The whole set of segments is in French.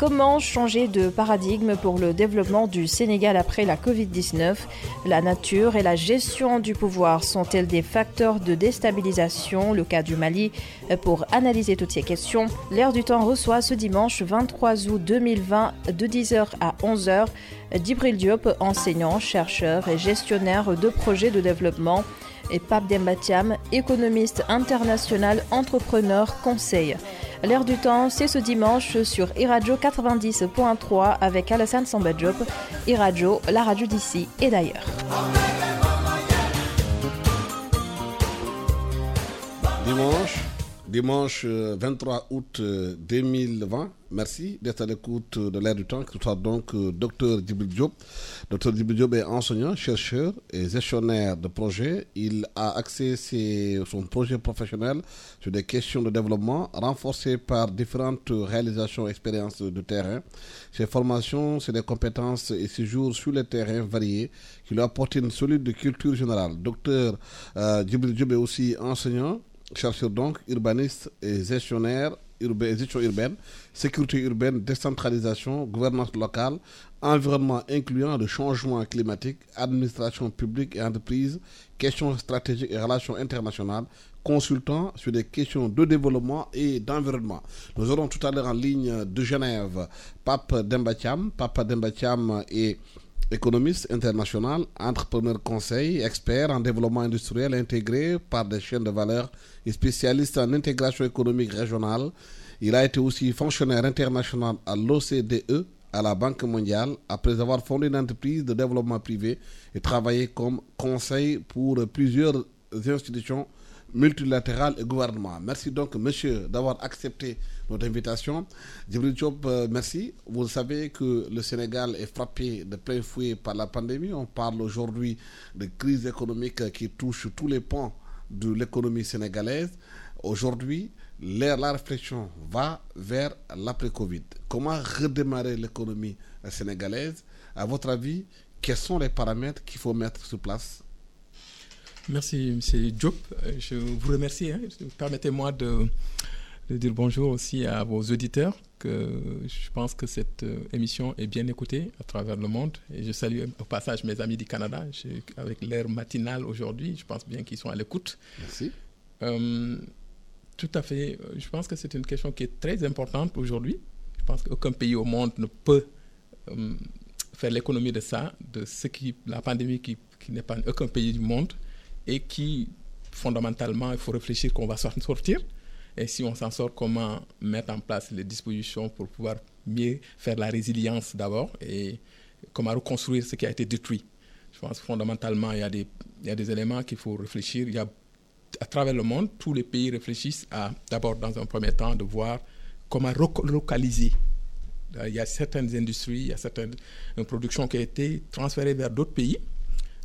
Comment changer de paradigme pour le développement du Sénégal après la Covid-19 La nature et la gestion du pouvoir sont-elles des facteurs de déstabilisation? Le cas du Mali. Pour analyser toutes ces questions, l'ère du temps reçoit ce dimanche 23 août 2020 de 10h à 11h Dibril Diop, enseignant, chercheur et gestionnaire de projets de développement et Pape Dembatiam, économiste international, entrepreneur, conseil. L'air du temps, c'est ce dimanche sur iRadio 90.3 avec Alassane Sambadjop. iRadio, la radio d'ici et d'ailleurs. Dimanche, dimanche 23 euh, août 2020. Euh, Merci d'être à l'écoute de l'air du temps, que ce soit donc euh, Dr Djibril Diop. Dr Djibril Diop est enseignant, chercheur et gestionnaire de projets. Il a axé son projet professionnel sur des questions de développement renforcées par différentes réalisations et expériences de terrain. Ses formations, des compétences et séjours sur le terrain variés qui lui apportent une solide culture générale. Dr euh, Djibril Diop est aussi enseignant chercheur donc, urbaniste et gestionnaire urbain, gestion urbaine, sécurité urbaine, décentralisation, gouvernance locale, environnement incluant le changement climatique, administration publique et entreprise, questions stratégiques et relations internationales, consultant sur des questions de développement et d'environnement. Nous aurons tout à l'heure en ligne de Genève Pape Dembatiam. Pape Dembatiam est économiste international, entrepreneur conseil, expert en développement industriel intégré par des chaînes de valeur et spécialiste en intégration économique régionale. Il a été aussi fonctionnaire international à l'OCDE, à la Banque mondiale, après avoir fondé une entreprise de développement privé et travaillé comme conseil pour plusieurs institutions multilatérales et gouvernements. Merci donc, monsieur, d'avoir accepté notre invitation. Djibril Diop, euh, merci. Vous savez que le Sénégal est frappé de plein fouet par la pandémie. On parle aujourd'hui de crise économique qui touche tous les pans de l'économie sénégalaise. Aujourd'hui, la réflexion va vers l'après-Covid. Comment redémarrer l'économie sénégalaise? À votre avis, quels sont les paramètres qu'il faut mettre sur place? Merci, M. Diop. Je vous remercie. Hein. Permettez-moi de, de dire bonjour aussi à vos auditeurs, que je pense que cette euh, émission est bien écoutée à travers le monde. Et je salue au passage mes amis du Canada, avec l'heure matinale aujourd'hui, je pense bien qu'ils sont à l'écoute. Merci. Euh, tout à fait. Je pense que c'est une question qui est très importante aujourd'hui. Je pense qu'aucun pays au monde ne peut euh, faire l'économie de ça, de ce qui, la pandémie qui, qui n'est pas aucun pays du monde et qui, fondamentalement, il faut réfléchir qu'on va sortir et si on s'en sort, comment mettre en place les dispositions pour pouvoir mieux faire la résilience d'abord et comment reconstruire ce qui a été détruit. Je pense que fondamentalement, il y a des, il y a des éléments qu'il faut réfléchir. Il y a, à travers le monde, tous les pays réfléchissent à, d'abord, dans un premier temps, de voir comment relocaliser. Il y a certaines industries, il y a certaines productions qui ont été transférées vers d'autres pays,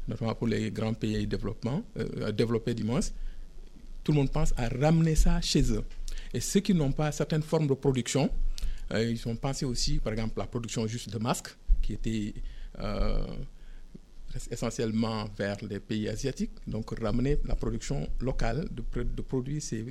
notamment pour les grands pays développement, euh, développés du tout le monde pense à ramener ça chez eux. Et ceux qui n'ont pas certaines formes de production, euh, ils ont pensé aussi, par exemple, la production juste de masques, qui était euh, essentiellement vers les pays asiatiques. Donc, ramener la production locale de, de produits, c'est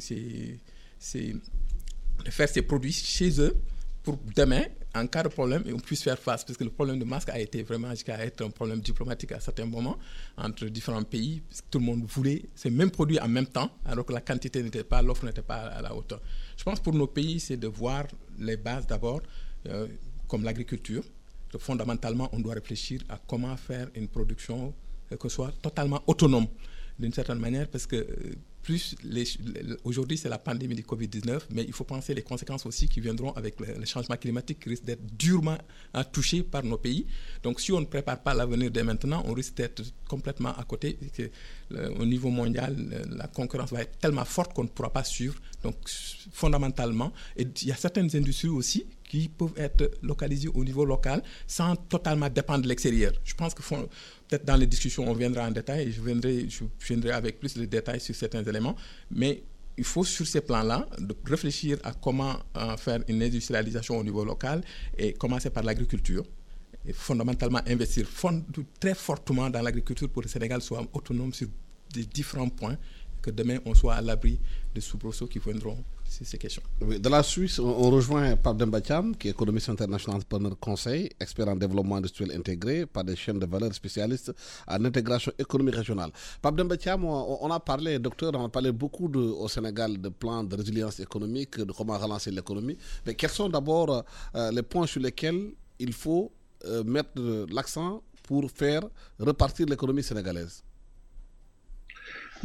faire ces produits chez eux pour demain, en cas de problème, on puisse faire face. Parce que le problème de masque a été vraiment jusqu'à être un problème diplomatique à certains moments entre différents pays. tout le monde voulait ces mêmes produits en même temps, alors que la quantité n'était pas, l'offre n'était pas à la hauteur. Je pense pour nos pays, c'est de voir les bases d'abord, euh, comme l'agriculture. Fondamentalement, on doit réfléchir à comment faire une production euh, que soit totalement autonome d'une certaine manière, parce que euh, plus aujourd'hui c'est la pandémie du Covid-19, mais il faut penser les conséquences aussi qui viendront avec le, changement climatique qui risque d'être durement touché par nos pays. Donc si on ne prépare pas l'avenir dès maintenant, on risque d'être complètement à côté. Que, au niveau mondial, la concurrence va être tellement forte qu'on ne pourra pas suivre. Donc fondamentalement, il y a certaines industries aussi qui peuvent être localisées au niveau local sans totalement dépendre de l'extérieur. Je pense que peut-être dans les discussions, on viendra en détail et je viendrai, je viendrai avec plus de détails sur certains éléments. Mais il faut, sur ces plans-là, réfléchir à comment euh, faire une industrialisation au niveau local et commencer par l'agriculture. Et fondamentalement investir très fortement dans l'agriculture pour que le Sénégal soit autonome sur des différents points, que demain on soit à l'abri des soubresauts qui viendront de la Suisse, on, rejoint Pape Dembacham, qui est économiste international entrepreneur conseil, expert en développement industriel intégré par des chaînes de valeur spécialistes en intégration économique régionale. Pape Dembacham, on, a parlé, docteur, on a parlé beaucoup au Sénégal de plans de résilience économique, de comment relancer l'économie. Mais quels sont d'abord euh, les points sur lesquels il faut euh, mettre l'accent pour faire repartir l'économie sénégalaise?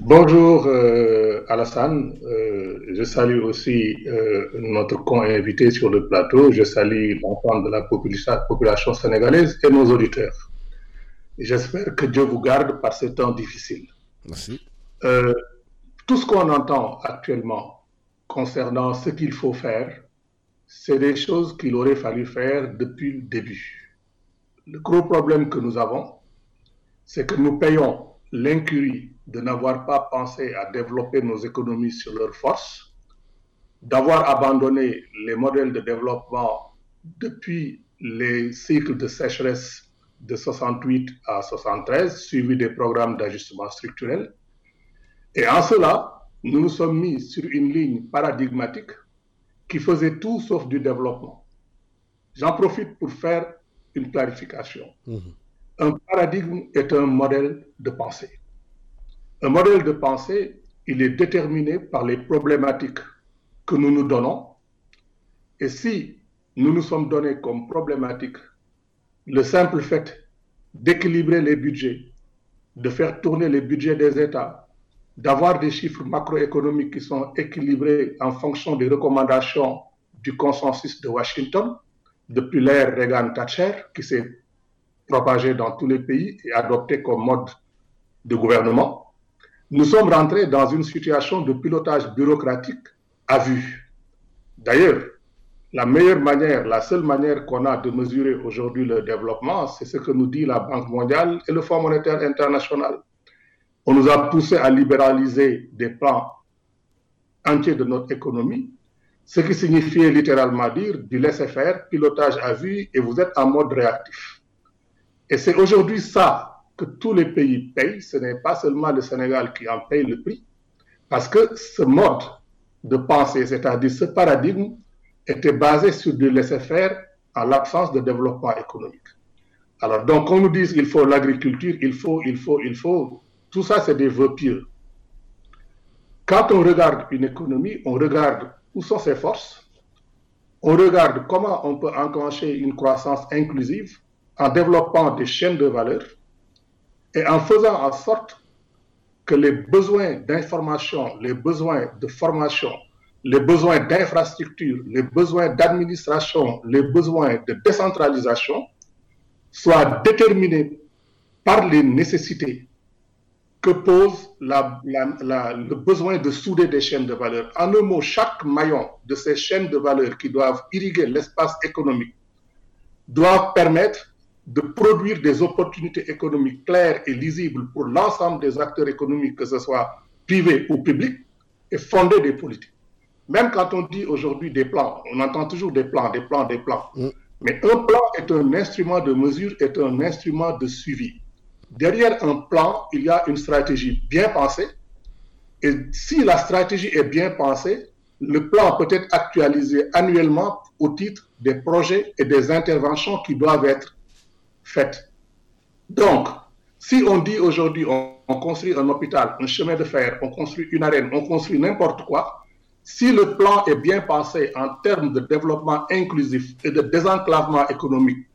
Bonjour euh, Alassane, euh, je salue aussi euh, notre co-invité sur le plateau, je salue l'ensemble de la population, sénégalaise et nos auditeurs. J'espère que Dieu vous garde par ces temps difficiles. Merci. tout ce qu'on entend actuellement concernant ce qu'il faut faire, c'est des choses qu'il aurait fallu faire depuis le début. Le gros problème que nous avons, c'est que nous payons l'incurie de n'avoir pas pensé à développer nos économies sur leur force, d'avoir abandonné les modèles de développement depuis les cycles de sécheresse de 68 à 73, suivis des programmes d'ajustement structurel. Et en cela, nous nous sommes mis sur une ligne paradigmatique qui faisait tout sauf du développement. J'en profite pour faire une clarification. Mmh. Un paradigme est un modèle de pensée. Un modèle de pensée, il est déterminé par les problématiques que nous nous donnons. Et si nous nous sommes donnés comme problématique le simple fait d'équilibrer les budgets, de faire tourner les budgets des États, d'avoir des chiffres macroéconomiques qui sont équilibrés en fonction des recommandations du consensus de Washington, depuis l'ère Reagan-Thatcher, qui s'est propagé dans tous les pays et adopté comme mode de gouvernement, nous sommes rentrés dans une situation de pilotage bureaucratique à vue. D'ailleurs, la meilleure manière, la seule manière qu'on a de mesurer aujourd'hui le développement, c'est ce que nous dit la Banque mondiale et le Fonds monétaire international. On nous a poussé à libéraliser des plans entiers de notre économie, ce qui signifiait littéralement dire du laisser-faire, pilotage à vue, et vous êtes en mode réactif. Et c'est aujourd'hui ça que tous les pays payent, ce n'est pas seulement le Sénégal qui en paye le prix, parce que ce mode de pensée, c'est-à-dire ce paradigme, était basé sur du laisser-faire en l'absence de développement économique. Alors, donc, on nous dit qu'il faut l'agriculture, il faut, il faut, il faut, tout ça, c'est des vœux pieux. Quand on regarde une économie, on regarde où sont ses forces, on regarde comment on peut enclencher une croissance inclusive en développant des chaînes de valeur, et en faisant en sorte que les besoins d'information, les besoins de formation, les besoins d'infrastructure, les besoins d'administration, les besoins de décentralisation soient déterminés par les nécessités que pose le besoin de souder des chaînes de valeur. En un mot, chaque maillon de ces chaînes de valeur qui doivent irriguer l'espace économique doit permettre de produire des opportunités économiques claires et lisibles pour l'ensemble des acteurs économiques, que ce soit privés ou publics, et fonder des politiques. Même quand on dit aujourd'hui des plans, on entend toujours des plans, des plans, des plans. Mm. Mais un plan est un instrument de mesure, est un instrument de suivi. Derrière un plan, il y a une stratégie bien pensée. Et si la stratégie est bien pensée, le plan peut être actualisé annuellement au titre des projets et des interventions qui doivent être faites. Donc, si on dit aujourd'hui on, construit un hôpital, un chemin de fer, on construit une arène, on construit n'importe quoi, si le plan est bien pensé en termes de développement inclusif et de désenclavement économique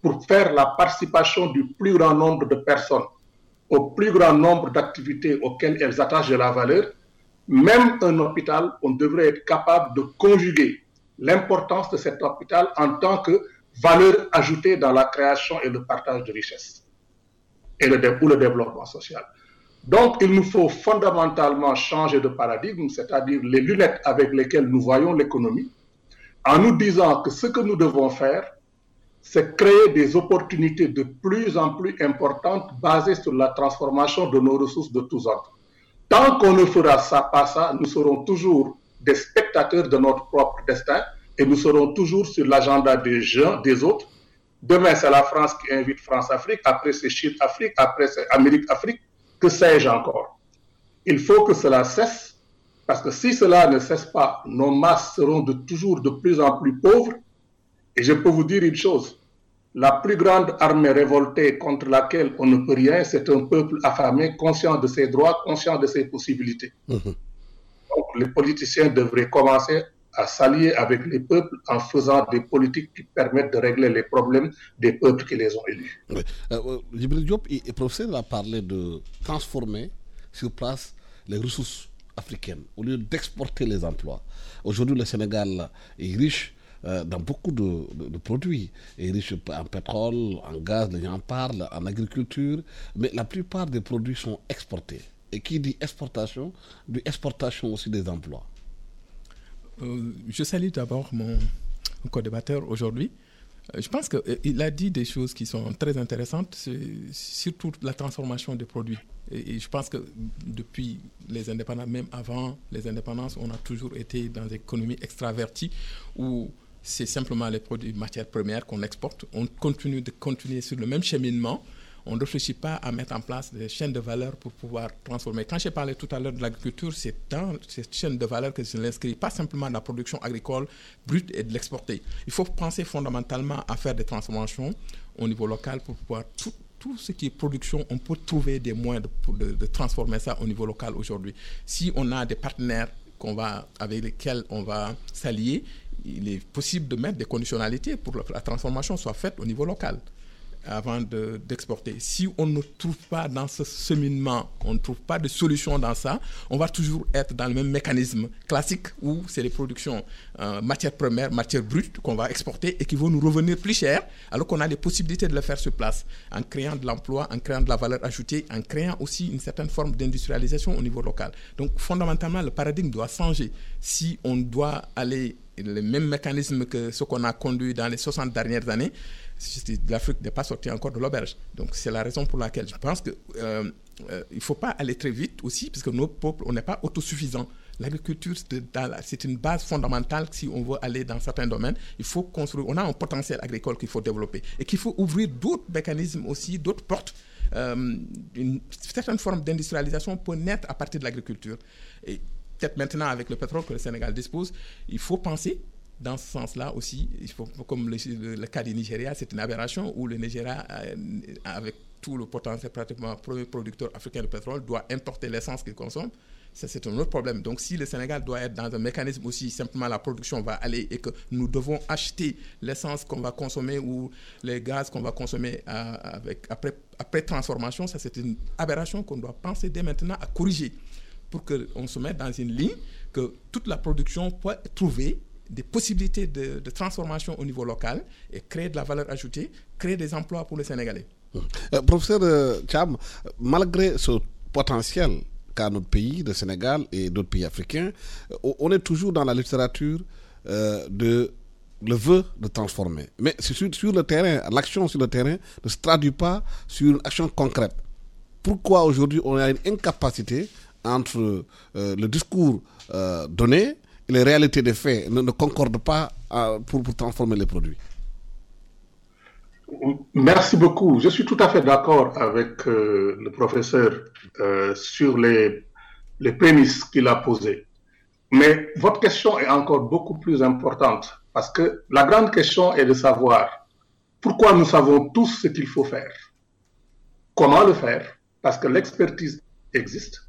pour faire la participation du plus grand nombre de personnes au plus grand nombre d'activités auxquelles elles attachent de la valeur, même un hôpital, on devrait être capable de conjuguer l'importance de cet hôpital en tant que valeur ajoutée dans la création et le partage de richesses et le, pour le développement social. Donc, il nous faut fondamentalement changer de paradigme, c'est-à-dire les lunettes avec lesquelles nous voyons l'économie, en nous disant que ce que nous devons faire, c'est créer des opportunités de plus en plus importantes basées sur la transformation de nos ressources de tous ordres. Tant qu'on ne fera ça, pas ça, nous serons toujours des spectateurs de notre propre destin et nous serons toujours sur l'agenda des gens, des autres. Demain, c'est la France qui invite France-Afrique, après c'est Chine-Afrique, après c'est Amérique-Afrique, que sais-je encore? Il faut que cela cesse Parce que si cela ne cesse pas, nos masses seront de toujours de plus en plus pauvres. Et je peux vous dire une chose, la plus grande armée révoltée contre laquelle on ne peut rien, c'est un peuple affamé, conscient de ses droits, conscient de ses possibilités. Mhm. Donc les politiciens devraient commencer à s'allier avec les peuples en faisant des politiques qui permettent de régler les problèmes des peuples qui les ont élus. Oui. Euh, euh Diop, le professeur a parlé de transformer sur place les ressources africaines au lieu d'exporter les emplois. Aujourd'hui, le Sénégal est riche euh, dans beaucoup de, produits. Il est riche en pétrole, en gaz, les gens parlent, en agriculture, mais la plupart des produits sont exportés. Et qui dit exportation, dit exportation aussi des emplois. Euh, je salue d'abord mon co-débatteur aujourd'hui. Euh, je pense qu'il a dit des choses qui sont très intéressantes, surtout la transformation des produits. Et, je pense que depuis les indépendances, même avant les indépendances, on a toujours été dans une économie extravertie où c'est simplement les produits matières premières qu'on exporte. On continue de continuer sur le même cheminement on ne réfléchit pas à mettre en place des chaînes de valeur pour pouvoir transformer. Quand j'ai parlé tout à l'heure de l'agriculture, c'est dans cette chaîne de valeur que je l'inscris, pas simplement la production agricole brute et de l'exporter. Il faut penser fondamentalement à faire des transformations au niveau local pour pouvoir tout, ce qui est production, on peut trouver des moyens de, de transformer ça au niveau local aujourd'hui. Si on a des partenaires qu'on va, avec lesquels on va s'allier, il est possible de mettre des conditionnalités pour que la transformation soit faite au niveau local avant d'exporter. si on ne trouve pas dans ce cheminement, on ne trouve pas de solution dans ça, on va toujours être dans le même mécanisme classique où c'est les productions euh, matières premières, matières brutes qu'on va exporter et qui vont nous revenir plus cher alors qu'on a les possibilités de le faire sur place en créant de l'emploi, en créant de la valeur ajoutée, en créant aussi une certaine forme d'industrialisation au niveau local. Donc fondamentalement, le paradigme doit changer. Si on doit aller le même mécanisme que ce qu'on a conduit dans les 60 dernières années, l'Afrique n'est pas sortie encore de l'auberge. Donc c'est la raison pour laquelle je pense qu'il euh, euh, ne faut pas aller très vite aussi, parce que nos peuples, on n'est pas autosuffisant. L'agriculture, c'est une base fondamentale si on veut aller dans certains domaines. Il faut construire, on a un potentiel agricole qu'il faut développer et qu'il faut ouvrir d'autres mécanismes aussi, d'autres portes. Euh, une certaine forme d'industrialisation peut naître à partir de l'agriculture. Et peut-être maintenant avec le pétrole que le Sénégal dispose, il faut penser dans ce sens-là aussi, comme le, cas du Nigeria, c'est une aberration où le Nigeria, euh, avec tout le potentiel pratiquement premier producteur africain de pétrole, doit importer l'essence qu'il consomme. Ça, c'est un autre problème. Donc, si le Sénégal doit être dans un mécanisme aussi, simplement la production va aller et que nous devons acheter l'essence qu'on va consommer ou les gaz qu'on va consommer euh, après, après transformation, ça, c'est une aberration qu'on doit penser dès maintenant à corriger pour qu'on se mette dans une ligne que toute la production peut trouver des possibilités de, transformation au niveau local et créer de la valeur ajoutée, créer des emplois pour les Sénégalais. Euh, professeur euh, Cham, malgré ce potentiel qu'a notre pays, le Sénégal et d'autres pays africains, euh, on est toujours dans la littérature de le vœu de transformer. Mais sur, sur le terrain, l'action sur le terrain ne se traduit pas sur une action concrète. Pourquoi aujourd'hui on a une incapacité entre le discours donné les réalités des faits ne, concordent pas euh, pour, transformer les produits. Merci beaucoup. Je suis tout à fait d'accord avec euh, le professeur euh, sur les, les prémices qu'il a posées. Mais votre question est encore beaucoup plus importante parce que la grande question est de savoir pourquoi nous savons tous ce qu'il faut faire, comment le faire, parce que l'expertise existe,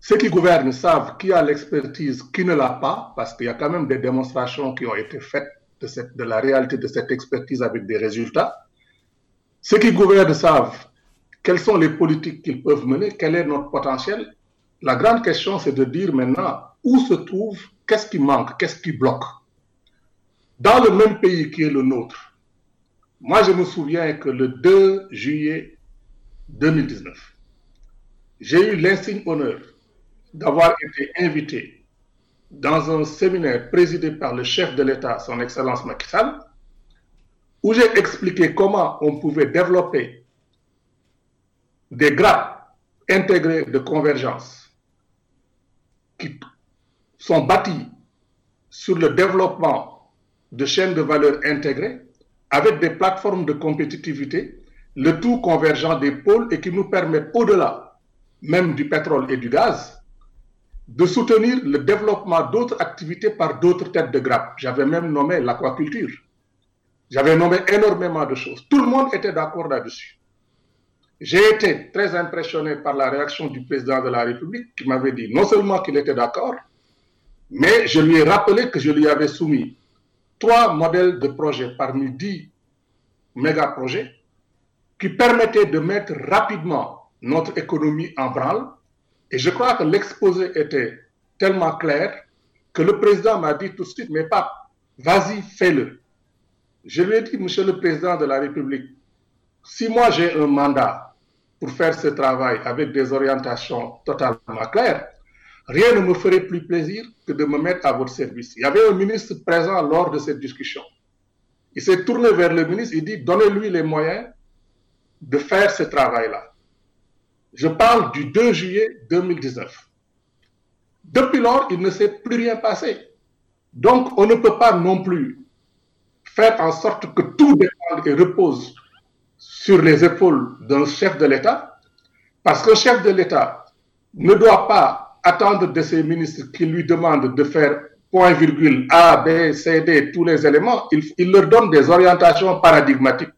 ceux qui gouvernent savent qui a l'expertise, qui ne l'a pas, parce qu'il y a quand même des démonstrations qui ont été faites de, la réalité de cette expertise avec des résultats. Ceux qui gouvernent savent quelles sont les politiques qu'ils peuvent mener, quel est notre potentiel. La grande question, c'est de dire maintenant où se trouve, qu'est-ce qui manque, qu'est-ce qui bloque? Dans le même pays qui est le nôtre, moi je me souviens que le 2 juillet 2019, j'ai eu l'insigne honneur d'avoir été invité dans un séminaire présidé par le chef de l'État, son Excellence Macky Sall, où j'ai expliqué comment on pouvait développer des grappes intégrés de convergence qui sont bâtis sur le développement de chaînes de valeur intégrées avec des plateformes de compétitivité, le tout convergent des pôles et qui nous permettent, au-delà même du pétrole et du gaz, de soutenir le développement d'autres activités par d'autres têtes de grappe. J'avais même nommé l'aquaculture. J'avais nommé énormément de choses. Tout le monde était d'accord là-dessus. J'ai été très impressionné par la réaction du président de la République qui m'avait dit non seulement qu'il était d'accord, mais je lui ai rappelé que je lui avais soumis trois modèles de projets parmi dix méga-projets qui permettaient de mettre rapidement notre économie en branle. Et je crois que l'exposé était tellement clair que le président m'a dit tout de suite, mais pas, vas-y, fais-le. Je lui ai dit, Monsieur le Président de la République, si moi j'ai un mandat pour faire ce travail avec des orientations totalement claires, rien ne me ferait plus plaisir que de me mettre à votre service. Il y avait un ministre présent lors de cette discussion. Il s'est tourné vers le ministre, il dit, donnez-lui les moyens de faire ce travail-là. Je parle du 2 juillet 2019. Depuis lors, il ne s'est plus rien passé. Donc, on ne peut pas non plus faire en sorte que tout dépende et repose sur les épaules d'un chef de l'État, parce qu'un chef de l'État ne doit pas attendre de ses ministres qui lui demandent de faire point virgule A, B, C, D, tous les éléments, il, leur donne des orientations paradigmatiques,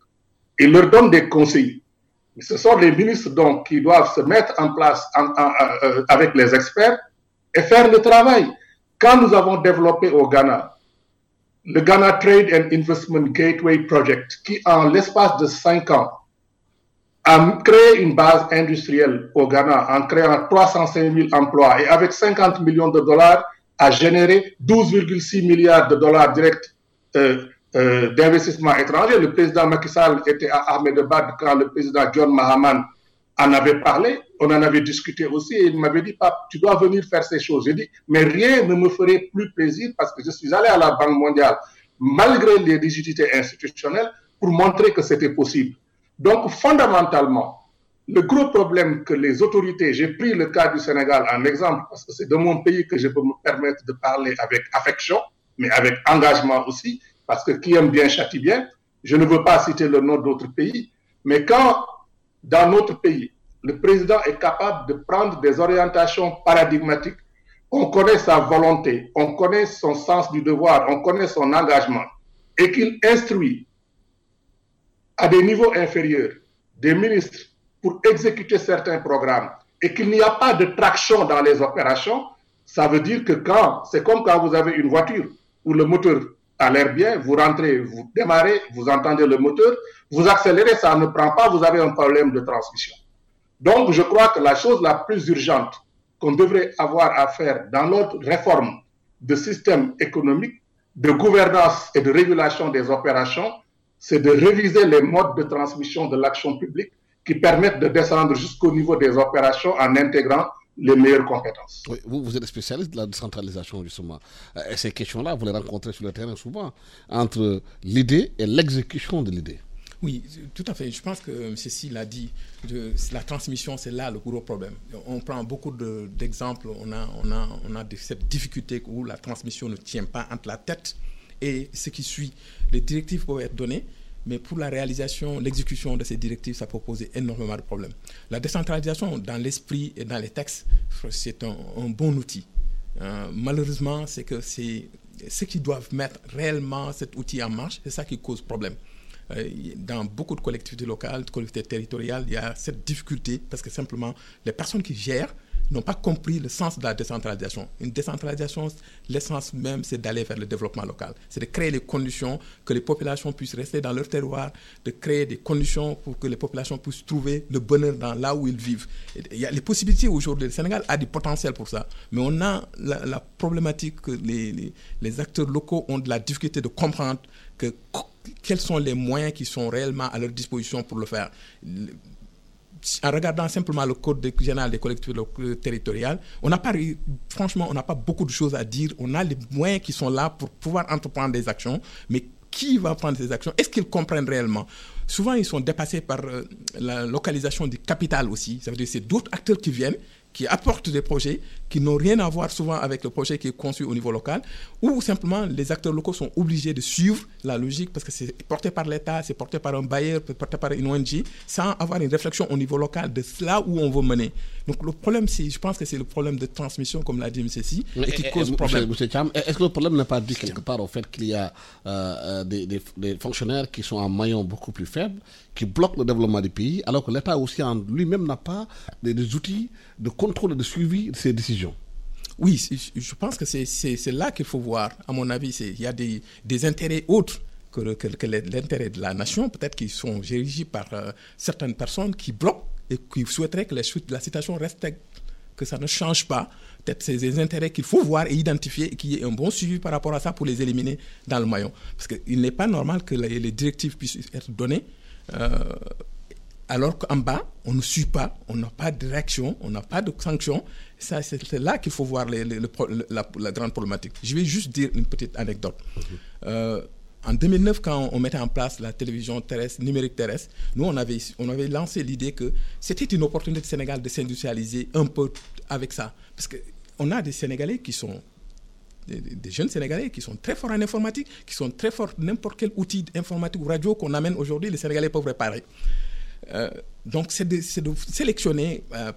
il leur donne des conseils. Ce sont les ministres donc qui doivent se mettre en place euh, avec les experts et faire le travail. Quand nous avons développé au Ghana le Ghana Trade and Investment Gateway Project, qui en l'espace de cinq ans a créé une base industrielle au Ghana en créant 305 000 emplois et avec 50 millions de dollars a généré 12,6 milliards de dollars directs euh, euh, d'investissement étranger. Le président Macky Sall était à Ahmedabad quand le président John Mahaman en avait parlé, on en avait discuté aussi et il m'avait dit, Pape, tu dois venir faire ces choses. J'ai dit, mais rien ne me ferait plus plaisir parce que je suis allé à la Banque mondiale malgré les rigidités institutionnelles pour montrer que c'était possible. Donc, fondamentalement, le gros problème que les autorités, j'ai pris le cas du Sénégal en exemple parce que c'est de mon pays que je peux me permettre de parler avec affection, mais avec engagement aussi, parce que qui aime bien châtie bien. Je ne veux pas citer le nom d'autres pays, mais quand dans notre pays, le président est capable de prendre des orientations paradigmatiques. On connaît sa volonté, on connaît son sens du devoir, on connaît son engagement et qu'il instruit à des niveaux inférieurs des ministres pour exécuter certains programmes et qu'il n'y a pas de traction dans les opérations, ça veut dire que quand, c'est comme quand vous avez une voiture où le moteur a l'air bien, vous rentrez, vous démarrez, vous entendez le moteur, vous accélérez, ça ne prend pas, vous avez un problème de transmission. Donc, je crois que la chose la plus urgente qu'on devrait avoir à faire dans notre réforme de système économique, de gouvernance et de régulation des opérations, c'est de réviser les modes de transmission de l'action publique qui permettent de descendre jusqu'au niveau des opérations en intégrant les meilleures compétences. vous, vous êtes spécialiste de la décentralisation, justement. Et ces questions-là, vous les rencontrez sur le terrain souvent, entre l'idée et l'exécution de l'idée. Oui, tout à fait. Je pense que ceci l'a dit. la transmission, c'est là le gros problème. On prend beaucoup d'exemples. on a, on a, on a cette difficulté où la transmission ne tient pas entre la tête et ce qui suit. Les directives peuvent être données, mais pour la réalisation, l'exécution de ces directives, ça poser énormément de problèmes. La décentralisation, dans l'esprit et dans les textes, c'est un, bon outil. Euh, malheureusement, c'est que c'est ceux qui doivent mettre réellement cet outil en marche, c'est ça qui cause problème. Euh, dans beaucoup de collectivités locales, de collectivités territoriales, il y a cette difficulté parce que simplement les personnes qui gèrent n'ont pas compris le sens de la décentralisation. Une décentralisation, l'essence même, c'est d'aller vers le développement local. C'est de créer les conditions que les populations puissent rester dans leur terroir, de créer des conditions pour que les populations puissent trouver le bonheur dans là où ils vivent. il y a les possibilités aujourd'hui. Le Sénégal a du potentiel pour ça. Mais on a la, problématique que les, acteurs locaux ont de la difficulté de comprendre que quels sont les moyens qui sont réellement à leur disposition pour le faire en regardant simplement le code général des collectivités territoriales, on n'a pas, franchement, on n'a pas beaucoup de choses à dire. On a les moyens qui sont là pour pouvoir entreprendre des actions, mais qui va prendre ces actions? Est-ce qu'ils comprennent réellement? Souvent, ils sont dépassés par euh, la localisation du capital aussi. Ça veut dire que c'est d'autres acteurs qui viennent, qui apportent des projets qui n'ont rien à voir souvent avec le projet qui est conçu au niveau local, ou simplement les acteurs locaux sont obligés de suivre la logique parce que c'est porté par l'État, c'est porté par un bailleur, c'est porté par une ONG, sans avoir une réflexion au niveau local de là où on veut mener. Donc le problème, c'est, je pense que c'est le problème de transmission, comme l'a dit M. Si, et qui cause problème. est-ce que le problème n'est pas dû quelque part au fait qu'il y a euh, euh, des, des, fonctionnaires qui sont en maillon beaucoup plus faible, qui bloquent le développement du pays, alors que l'État aussi en lui-même n'a pas des, outils de contrôle et de suivi de ces décisions? Oui, je pense que c'est là qu'il faut voir. À mon avis, il y a des, intérêts autres que, l'intérêt de la nation, peut-être qui sont dirigés par euh, certaines personnes qui bloquent et qui souhaiteraient que la situation reste, que ça ne change pas. Peut-être c'est des intérêts qu'il faut voir et identifier et qu'il y ait un bon suivi par rapport à ça pour les éliminer dans le maillon. Parce qu'il n'est pas normal que les, directives puissent être données. Euh, alors qu'en bas, on ne suit pas, on n'a pas de réaction, on n'a pas de sanction. C'est là qu'il faut voir la, grande problématique. Je vais juste dire une petite anecdote. Euh, en 2009, quand on mettait en place la télévision numérique terrestre, nous, on avait, on avait lancé l'idée que c'était une opportunité du Sénégal de s'industrialiser un peu avec ça. Parce qu'on a des Sénégalais qui sont des, jeunes Sénégalais qui sont très forts en informatique, qui sont très forts n'importe quel outil informatique ou radio qu'on amène aujourd'hui, les Sénégalais peuvent réparer. Euh, donc, c'est de, sélectionner euh,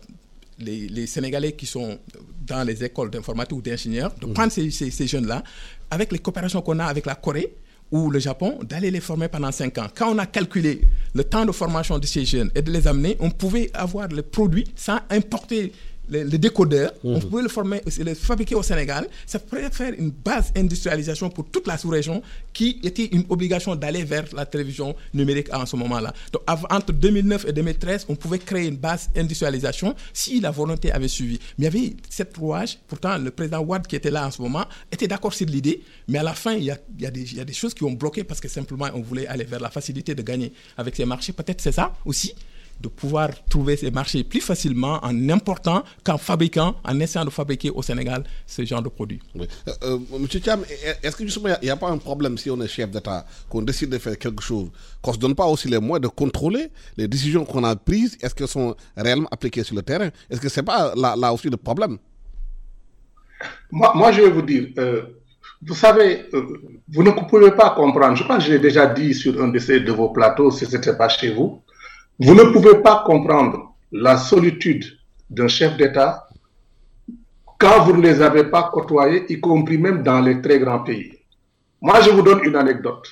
les, Sénégalais qui sont dans les écoles d'informatique ou d'ingénieurs, de prendre ces, ces jeunes-là, avec les coopérations qu'on a avec la Corée ou le Japon, d'aller les former pendant 5 ans. Quand on a calculé le temps de formation de ces jeunes et de les amener, on pouvait avoir le produit sans importer les, décodeurs, on mhm. pouvait le, former, le fabriquer au Sénégal. Ça pourrait faire une base d'industrialisation pour toute la sous-région qui était une obligation d'aller vers la télévision numérique en ce moment-là. Donc entre 2009 et 2013, on pouvait créer une base d'industrialisation si la volonté avait suivi. Mais il y avait cette rouage. Pourtant, le président Wad qui était là en ce moment était d'accord sur l'idée, mais à la fin, il y, a, il, y a des, il y a des choses qui ont bloqué parce que simplement on voulait aller vers la facilité de gagner avec ces marchés. Peut-être c'est ça aussi de pouvoir trouver ces marchés plus facilement en important qu'en fabriquant, en essayant de fabriquer au Sénégal ce genre de produits. Euh, euh, Monsieur Thiam, est-ce que justement il n'y a, pas un problème si on est chef d'État, qu'on décide de faire quelque chose, qu'on ne se donne pas aussi les moyens de contrôler les décisions qu'on a prises, est-ce qu'elles sont réellement appliquées sur le terrain? Est-ce que ce n'est pas là, aussi le problème? Moi, moi, je vais vous dire, euh, vous savez, vous ne pouvez pas comprendre. Je pense que je l'ai déjà dit sur un de, ces, de vos plateaux, si ce n'était pas chez vous. Vous ne pouvez pas comprendre la solitude d'un chef d'État quand vous ne les avez pas côtoyés, y compris même dans les très grands pays. Moi, je vous donne une anecdote.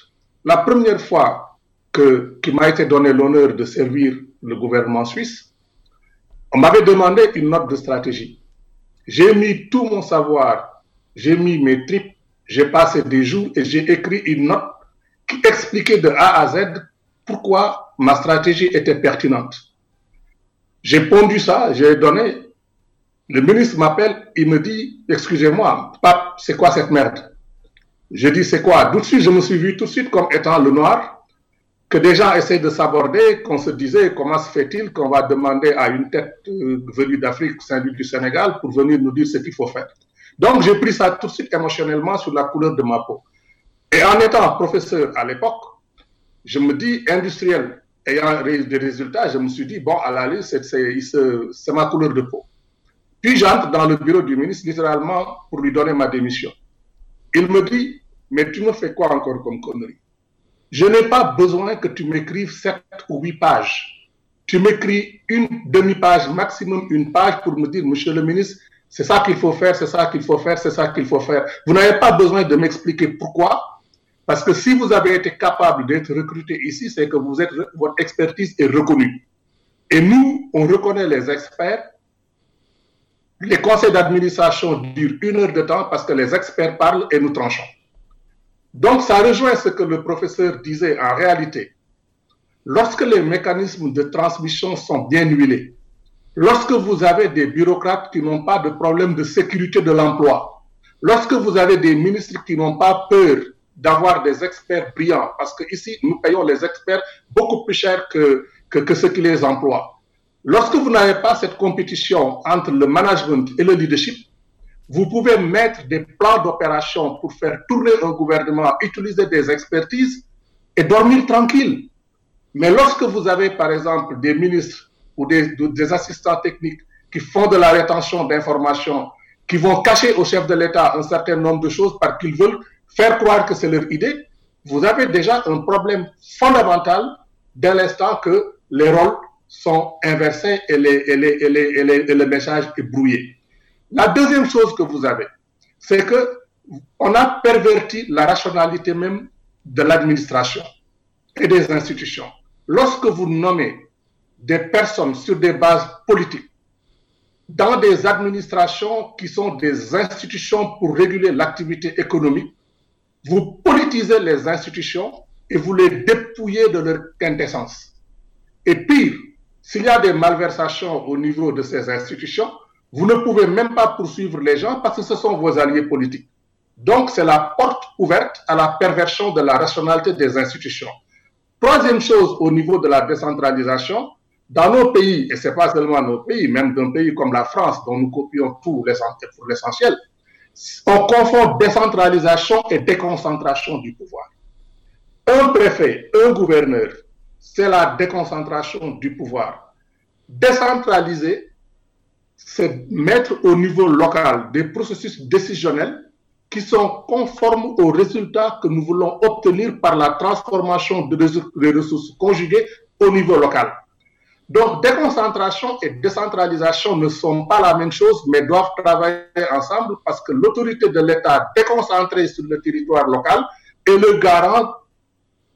La première fois que, qu'il m'a été donné l'honneur de servir le gouvernement suisse, on m'avait demandé une note de stratégie. J'ai mis tout mon savoir, j'ai mis mes tripes, j'ai passé des jours et j'ai écrit une note qui expliquait de A à Z pourquoi ma stratégie était pertinente. J'ai pondu ça, j'ai donné. Le ministre m'appelle, il me dit, excusez-moi, pape, c'est quoi cette merde? Je dis, c'est quoi? Tout de suite, je me suis vu tout de suite comme étant le noir, que des gens essaient de s'aborder, qu'on se disait, comment se fait-il qu'on va demander à une tête euh, venue d'Afrique, Saint-Louis du Sénégal, pour venir nous dire ce qu'il faut faire. Donc, j'ai pris ça tout de suite émotionnellement sur la couleur de ma peau. Et en étant professeur à l'époque, je me dis industriel, ayant des résultats, je me suis dit, bon, à la liste, c'est ma couleur de peau. Puis j'entre dans le bureau du ministre, littéralement, pour lui donner ma démission. Il me dit, mais tu me fais quoi encore comme connerie? Je n'ai pas besoin que tu m'écrives sept ou huit pages. Tu m'écris une demi-page, maximum une page, pour me dire, monsieur le ministre, c'est ça qu'il faut faire, c'est ça qu'il faut faire, c'est ça qu'il faut faire. Vous n'avez pas besoin de m'expliquer pourquoi, parce que si vous avez été capable d'être recruté ici, c'est que vous êtes, votre expertise est reconnue. Et nous, on reconnaît les experts. Les conseils d'administration durent une heure de temps parce que les experts parlent et nous tranchons. Donc, ça rejoint ce que le professeur disait en réalité. Lorsque les mécanismes de transmission sont bien huilés, lorsque vous avez des bureaucrates qui n'ont pas de problème de sécurité de l'emploi, lorsque vous avez des ministres qui n'ont pas peur d'avoir des experts brillants, parce que ici, nous payons les experts beaucoup plus cher que, que, ceux qui les emploient. Lorsque vous n'avez pas cette compétition entre le management et le leadership, vous pouvez mettre des plans d'opération pour faire tourner un gouvernement, utiliser des expertises et dormir tranquille. Mais lorsque vous avez, par exemple, des ministres ou des, des assistants techniques qui font de la rétention d'informations, qui vont cacher au chef de l'État un certain nombre de choses parce qu'ils veulent faire croire que c'est leur idée, vous avez déjà un problème fondamental dès l'instant que les rôles sont inversés et, le message est brouillé. La deuxième chose que vous avez, c'est que on a perverti la rationalité même de l'administration et des institutions. Lorsque vous nommez des personnes sur des bases politiques dans des administrations qui sont des institutions pour réguler l'activité économique, vous politisez les institutions et vous les dépouillez de leur quintessence. Et pire, s'il y a des malversations au niveau de ces institutions, vous ne pouvez même pas poursuivre les gens parce que ce sont vos alliés politiques. Donc, c'est la porte ouverte à la perversion de la rationalité des institutions. Troisième chose au niveau de la décentralisation, dans nos pays, et c'est pas seulement nos pays, même d'un pays comme la France, dont nous copions tout pour l'essentiel, on confond décentralisation et déconcentration du pouvoir. Un préfet, un gouverneur, c'est la déconcentration du pouvoir. Décentraliser, c'est mettre au niveau local des processus décisionnels qui sont conformes aux résultats que nous voulons obtenir par la transformation des ressources conjuguées au niveau local. Donc, déconcentration et décentralisation ne sont pas la même chose, mais doivent travailler ensemble parce que l'autorité de l'État déconcentrée sur le territoire local est le garant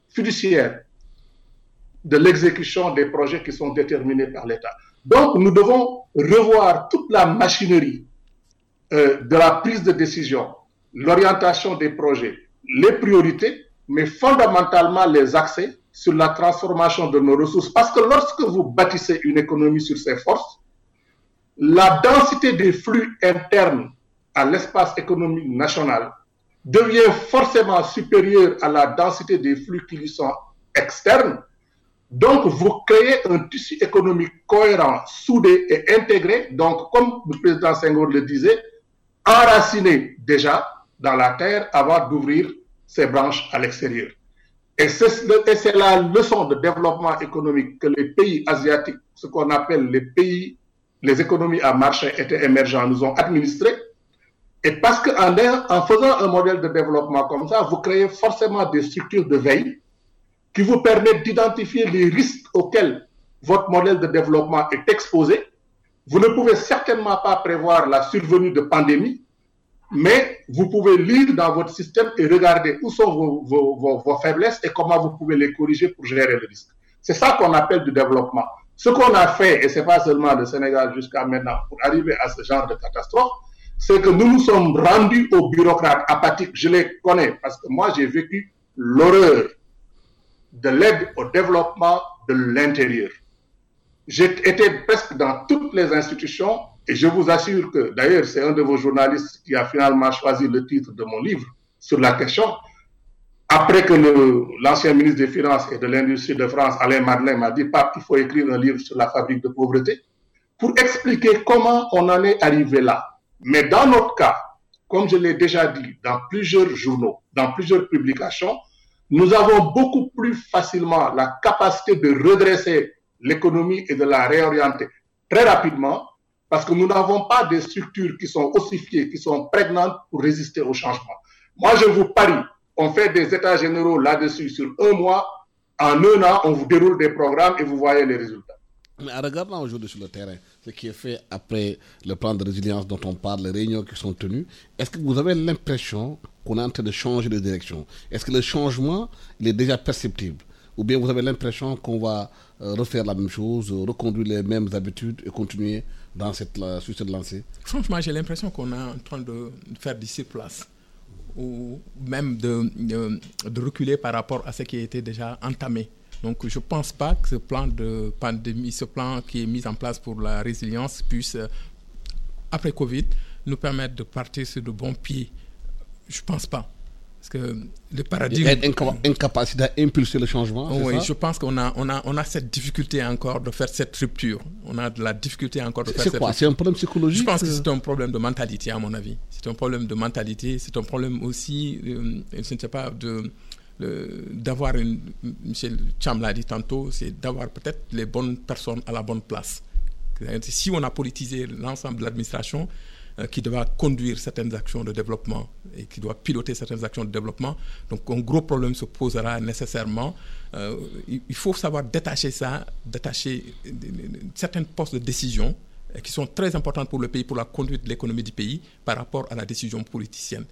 fiduciaire de l'exécution des projets qui sont déterminés par l'État. Donc, nous devons revoir toute la machinerie euh, de la prise de décision, l'orientation des projets, les priorités, mais fondamentalement les accès sur la transformation de nos ressources. Parce que lorsque vous bâtissez une économie sur ses forces, la densité des flux internes à l'espace économique national devient forcément supérieure à la densité des flux qui lui sont externes. Donc, vous créez un tissu économique cohérent, soudé et intégré. Donc, comme le président Senghor le disait, enraciné déjà dans la terre avant d'ouvrir ses branches à l'extérieur. Et c'est la leçon de développement économique que les pays asiatiques, ce qu'on appelle les pays, les économies à marché étaient émergents, nous ont administré. Et parce qu'en en faisant un modèle de développement comme ça, vous créez forcément des structures de veille qui vous permettent d'identifier les risques auxquels votre modèle de développement est exposé. Vous ne pouvez certainement pas prévoir la survenue de pandémies, mais vous pouvez lire dans votre système et regarder où sont vos, faiblesses et comment vous pouvez les corriger pour gérer le risque. C'est ça qu'on appelle du développement. Ce qu'on a fait, et c'est pas seulement le Sénégal jusqu'à maintenant, pour arriver à ce genre de catastrophe, c'est que nous nous sommes rendus aux bureaucrates apathiques. Je les connais parce que moi, j'ai vécu l'horreur de l'aide au développement de l'intérieur. J'ai été presque dans toutes les institutions et je vous assure que, d'ailleurs, c'est un de vos journalistes qui a finalement choisi le titre de mon livre sur la question. Après que l'ancien ministre des Finances et de l'Industrie de France, Alain Madeleine, m'a dit, Pape, il faut écrire un livre sur la fabrique de pauvreté, pour expliquer comment on en est arrivé là. Mais dans notre cas, comme je l'ai déjà dit dans plusieurs journaux, dans plusieurs publications, nous avons beaucoup plus facilement la capacité de redresser l'économie et de la réorienter très rapidement parce que nous n'avons pas des structures qui sont ossifiées, qui sont prégnantes pour résister au changement. Moi, je vous parie, on fait des états généraux là-dessus sur un mois, en un an, on vous déroule des programmes et vous voyez les résultats. Mais en regardant aujourd'hui sur le terrain, ce qui est fait après le plan de résilience dont on parle, les réunions qui sont tenues, est-ce que vous avez l'impression qu'on est en train de changer de direction? Est-ce que le changement, il est déjà perceptible? Ou bien vous avez l'impression qu'on va refaire la même chose, reconduire les mêmes habitudes et continuer dans cette, sur cette lancée? Franchement, j'ai l'impression qu'on est en train de faire d'ici place ou même de, de, de, reculer par rapport à ce qui a été déjà entamé. Donc je ne pense pas que ce plan de pandémie, ce plan qui est mis en place pour la résilience puisse, après Covid, nous permettre de partir sur de bons pieds. Je ne pense pas. Parce que le paradigme. Incapacité à impulser le changement. Oui, ça? je pense qu'on a, on a, on a cette difficulté encore de faire cette rupture. On a de la difficulté encore de faire cette C'est quoi C'est un problème psychologique Je pense que c'est un problème de mentalité, à mon avis. C'est un problème de mentalité. C'est un problème aussi, euh, je ne sais pas, de d'avoir une. Michel Cham l'a dit tantôt, c'est d'avoir peut-être les bonnes personnes à la bonne place. Si on a politisé l'ensemble de l'administration, euh, qui doit conduire certaines actions de développement et qui doit piloter certaines actions de développement. Donc un gros problème se posera nécessairement. Euh, il faut savoir détacher ça, détacher certains postes de décision qui sont très importantes pour le pays, pour la conduite de l'économie du pays par rapport à la décision politicienne.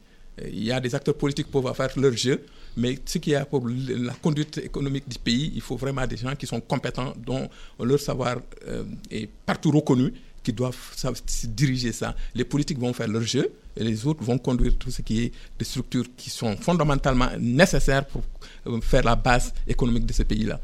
Il y a des acteurs politiques qui peuvent faire leur jeu, mais ce qui est pour la conduite économique du pays, il faut vraiment des gens qui sont compétents, dont leur savoir euh, est partout reconnu qui doivent diriger ça. Les politiques vont faire leur jeu et les autres vont conduire tout ce qui est des structures qui sont fondamentalement nécessaires pour euh, faire la base économique de ce pays-là.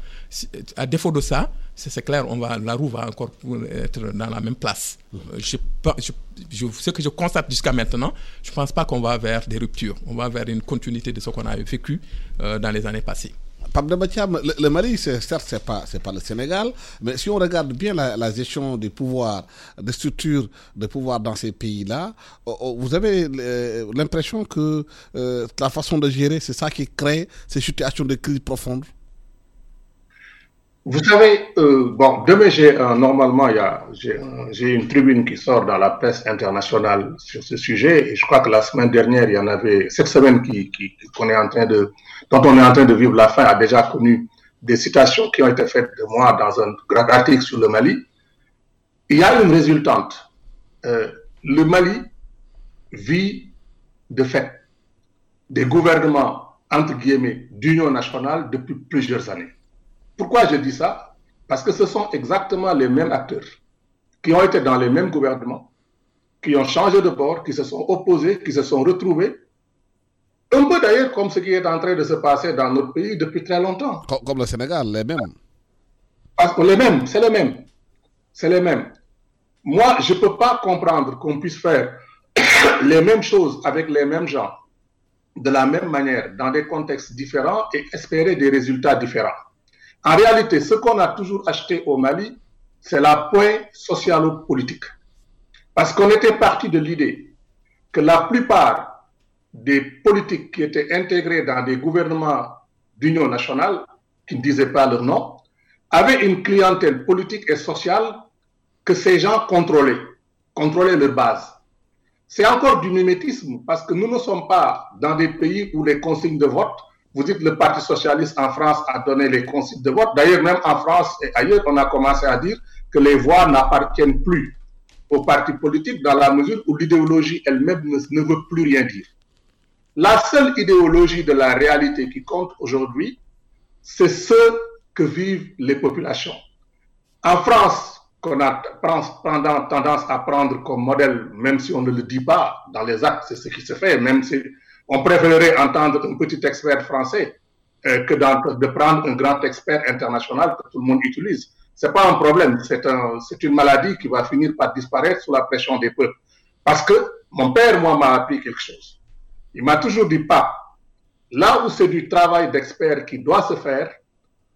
À défaut de ça, c'est clair, on va, la roue va encore être dans la même place. Euh, ce que je constate jusqu'à maintenant, je ne pense pas qu'on va vers des ruptures. On va vers une continuité de ce qu'on a vécu euh, dans les années passées. Pape le, le, Mali, certes, ce n'est pas, le Sénégal, mais si on regarde bien la, gestion des pouvoirs, des structures de pouvoir dans ces pays-là, vous avez euh, l'impression que euh, la façon de gérer, c'est ça qui crée ces situations de crise profonde? Vous savez, euh, bon, demain, j'ai normalement, j'ai une tribune qui sort dans la presse internationale sur ce sujet, et je crois que la semaine dernière, il y en avait, cette semaine qui, qui, qu'on est en train de, dont on est en train de vivre la fin, a déjà connu des citations qui ont été faites de moi dans un grand article sur le Mali. Il y a une résultante. Euh, le Mali vit de fait des gouvernements, entre guillemets, d'union nationale depuis plusieurs années. Pourquoi je dis ça? Parce que ce sont exactement les mêmes acteurs qui ont été dans les mêmes gouvernements, qui ont changé de bord, qui se sont opposés, qui se sont retrouvés. Un peu d'ailleurs comme ce qui est en train de se passer dans notre pays depuis très longtemps. Comme le Sénégal, les mêmes. Parce que les mêmes, c'est les mêmes. C'est les mêmes. Moi, je ne peux pas comprendre qu'on puisse faire les mêmes choses avec les mêmes gens, de la même manière, dans des contextes différents et espérer des résultats différents. En réalité, ce qu'on a toujours acheté au Mali, c'est la pointe socialo-politique. Parce qu'on était parti de l'idée que la plupart des politiques qui étaient intégrés dans des gouvernements d'union nationale, qui ne disaient pas leur nom, avaient une clientèle politique et sociale que ces gens contrôlaient, contrôlaient leur base. C'est encore du mimétisme parce que nous ne sommes pas dans des pays où les consignes de vote vous dites que le Parti socialiste en France a donné les consignes de vote. D'ailleurs, même en France et ailleurs, on a commencé à dire que les voix n'appartiennent plus aux partis politiques dans la mesure où l'idéologie elle-même ne, veut plus rien dire. La seule idéologie de la réalité qui compte aujourd'hui, c'est ce que vivent les populations. En France, qu'on a tendance à prendre comme modèle, même si on ne le dit pas, dans les actes, c'est ce qui se fait, même si on préférerait entendre un petit expert français euh, que de prendre un grand expert international que tout le monde utilise. Ce n'est pas un problème, c'est un, une maladie qui va finir par disparaître sous la pression des peuples. Parce que mon père, moi, m'a appris quelque chose. Il m'a toujours dit, pas, là où c'est du travail d'expert qui doit se faire,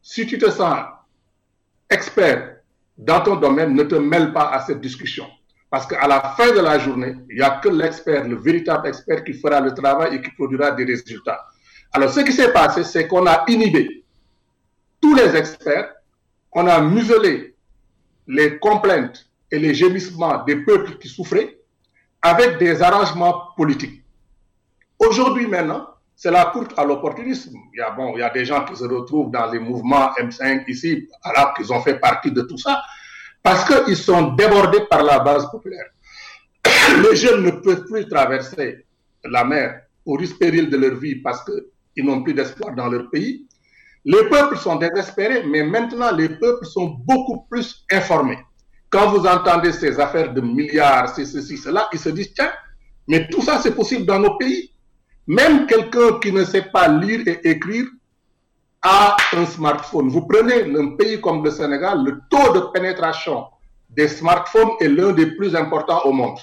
si tu te sens expert dans ton domaine, ne te mêle pas à cette discussion. Parce qu'à la fin de la journée, il n'y a que l'expert, le véritable expert qui fera le travail et qui produira des résultats. Alors, ce qui s'est passé, c'est qu'on a inhibé tous les experts, on a muselé les complaintes et les gémissements des peuples qui souffraient avec des arrangements politiques. Aujourd'hui, maintenant, c'est la courte à l'opportunisme. Il, y a, bon, il y a des gens qui se retrouvent dans les mouvements M5 ici, alors qu'ils ont fait partie de tout ça parce qu'ils sont débordés par la base populaire. Les jeunes ne peuvent plus traverser la mer au risque péril de leur vie parce qu'ils n'ont plus d'espoir dans leur pays. Les peuples sont désespérés, mais maintenant les peuples sont beaucoup plus informés. Quand vous entendez ces affaires de milliards, c'est ceci, cela, ils se disent, tiens, mais tout ça c'est possible dans nos pays. Même quelqu'un qui ne sait pas lire et écrire à un smartphone. Vous prenez un pays comme le Sénégal, le taux de pénétration des smartphones est l'un des plus importants au monde,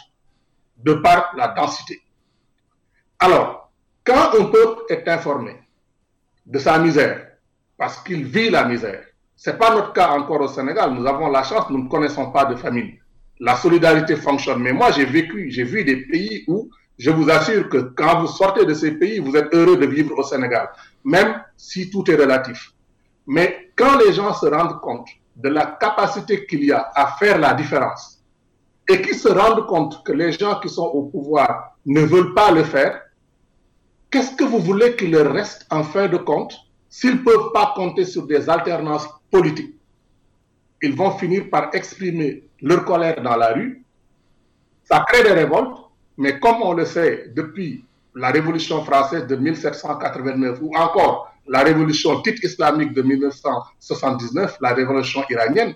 de par la densité. Alors, quand un peuple est informé de sa misère, parce qu'il vit la misère, ce n'est pas notre cas encore au Sénégal, nous avons la chance, nous ne connaissons pas de famine. La solidarité fonctionne, mais moi j'ai vécu, j'ai vu des pays où je vous assure que quand vous sortez de ces pays, vous êtes heureux de vivre au Sénégal, même si tout est relatif. Mais quand les gens se rendent compte de la capacité qu'il y a à faire la différence et qui se rendent compte que les gens qui sont au pouvoir ne veulent pas le faire, qu'est-ce que vous voulez qu'il leur reste en fin de compte? S'ils ne peuvent pas compter sur des alternances politiques Ils vont finir par exprimer leur colère dans la rue. Ça crée des révoltes, mais comme on le sait depuis la Révolution française de 1789 ou encore la révolution titre islamique de 1979, la révolution iranienne,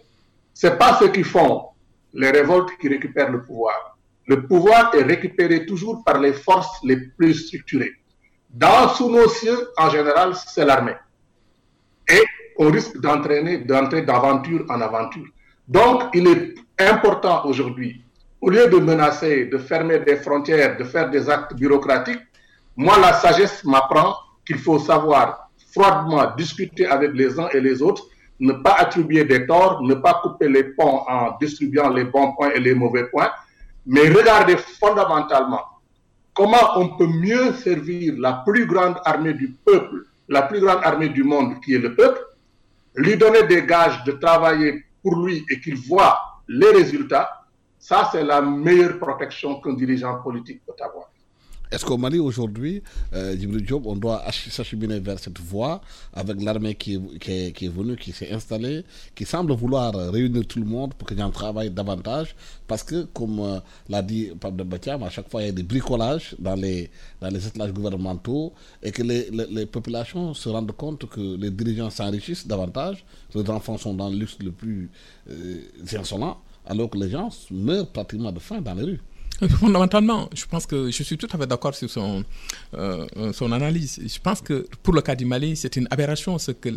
c'est pas ceux qui font les révoltes qui récupèrent le pouvoir. Le pouvoir est récupéré toujours par les forces les plus structurées. Dans sous nos cieux, en général, c'est l'armée. Et on risque d'entraîner, d'entrer d'aventure en aventure. Donc, il est important aujourd'hui, au lieu de menacer, de fermer des frontières, de faire des actes bureaucratiques, moi, la sagesse m'apprend qu'il faut savoir froidement discuter avec les uns et les autres, ne pas attribuer des torts, ne pas couper les ponts en distribuant les bons points et les mauvais points, mais regarder fondamentalement comment on peut mieux servir la plus grande armée du peuple, la plus grande armée du monde qui est le peuple, lui donner des gages de travailler pour lui et qu'il voit les résultats, ça c'est la meilleure protection qu'un dirigeant politique peut avoir. Est-ce qu'au Mali aujourd'hui, euh, Job, on doit s'acheminer vers cette voie avec l'armée qui, est venue, qui s'est installée, qui semble vouloir réunir tout le monde pour que les gens travaillent davantage? Parce que, comme euh, l'a dit Pape de Batiam, à chaque fois il y a des bricolages dans les, dans gouvernementaux et que les, populations se rendent compte que les dirigeants s'enrichissent davantage, les enfants sont dans le luxe le plus euh, insolent, alors que les gens meurent pratiquement de faim dans les rues. Fondamentalement, je pense que je suis tout à fait d'accord sur son, euh, son analyse. Je pense que pour le cas du Mali, c'est une aberration. Ce que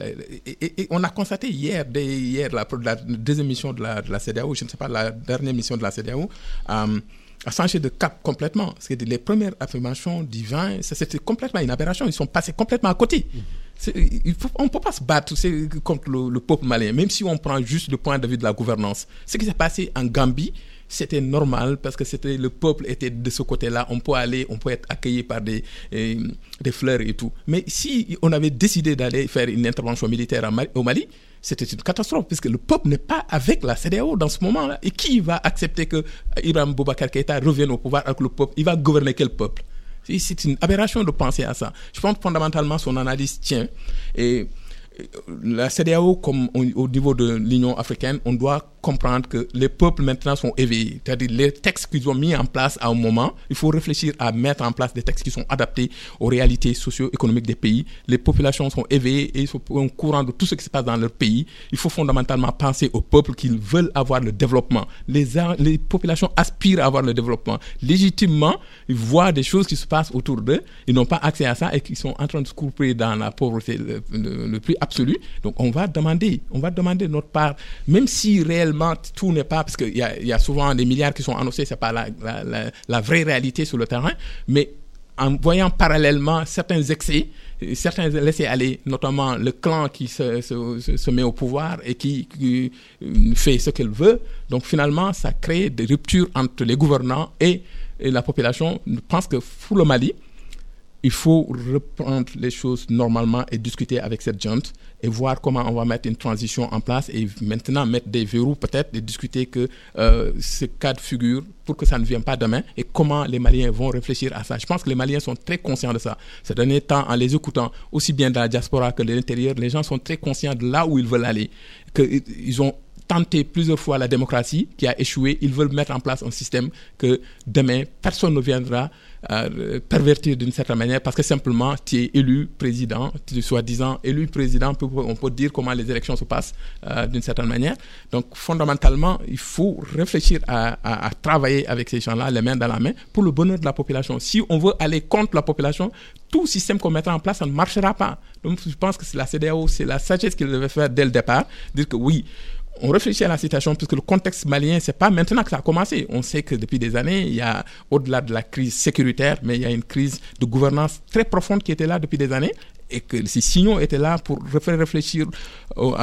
et, on a constaté hier, dès hier, la, deuxième mission de la, de CDAO, je ne sais pas, la dernière mission de la CDAO, euh, a changé de cap complètement. Que les premières affirmations du vin, c'était complètement une aberration. Ils sont passés complètement à côté. On ne peut pas se battre contre le, peuple malien, même si on prend juste le point de vue de la gouvernance. Ce qui s'est passé en Gambie, c'était normal parce que c'était le peuple était de ce côté-là. On peut aller, on peut être accueilli par des, euh, des fleurs et tout. Mais si on avait décidé d'aller faire une intervention militaire au Mali, c'était une catastrophe puisque le peuple n'est pas avec la CDAO dans ce moment-là. Et qui va accepter que Ibrahim Boubacar Keïta revienne au pouvoir avec le peuple? Il va gouverner quel peuple? C'est une aberration de penser à ça. Je pense que fondamentalement son analyse tient. Et la CDAO, comme au, niveau de l'Union africaine, on doit comprendre que les peuples maintenant sont éveillés. C'est-à-dire les textes qu'ils ont mis en place à un moment, il faut réfléchir à mettre en place des textes qui sont adaptés aux réalités socio-économiques des pays. Les populations sont éveillées et sont au courant de tout ce qui se passe dans leur pays. Il faut fondamentalement penser aux peuples qui veulent avoir le développement. Les, populations aspirent à avoir le développement. Légitimement, ils voient des choses qui se passent autour d'eux, ils n'ont pas accès à ça et qu'ils sont en train de se couper dans la pauvreté le, plus absolu. Donc on va demander, on va demander notre part, même si réellement tout n'est pas, parce qu'il y, a souvent des milliards qui sont annoncés, ce n'est pas la, vraie réalité sur le terrain, mais en voyant parallèlement certains excès, certains laissés aller, notamment le clan qui se, se, met au pouvoir et qui, euh, fait ce qu'il veut. Donc finalement, ça crée des ruptures entre les gouvernants et, et la population. Je pense que pour le Mali, il faut reprendre les choses normalement et discuter avec cette junte et voir comment on va mettre une transition en place et maintenant mettre des verrous peut-être et discuter que euh, ce cas de figure pour que ça ne vienne pas demain et comment les Maliens vont réfléchir à ça. Je pense que les Maliens sont très conscients de ça. Ces derniers temps, en les écoutant, aussi bien dans la diaspora que de l'intérieur, les gens sont très conscients de là où ils veulent aller, qu'ils ont tenté plusieurs fois la démocratie qui a échoué. Ils veulent mettre en place un système que demain, personne ne viendra euh, pervertir d'une certaine manière parce que simplement tu es élu président, tu es soi-disant élu président, on peut dire comment les élections se passent euh, d'une certaine manière. Donc fondamentalement, il faut réfléchir à, à, travailler avec ces gens-là, les mains dans la main, pour le bonheur de la population. Si on veut aller contre la population, tout système qu'on mettra en place, ça ne marchera pas. Donc je pense que c'est la CDAO, c'est la sagesse qu'il devait faire dès le départ, dire que oui, on réfléchit à la situation puisque le contexte malien, c'est pas maintenant que ça a commencé. On sait que depuis des années, il y a, au-delà de la crise sécuritaire, mais il y a une crise de gouvernance très profonde qui était là depuis des années et que ces signaux étaient là pour faire réfléchir aux,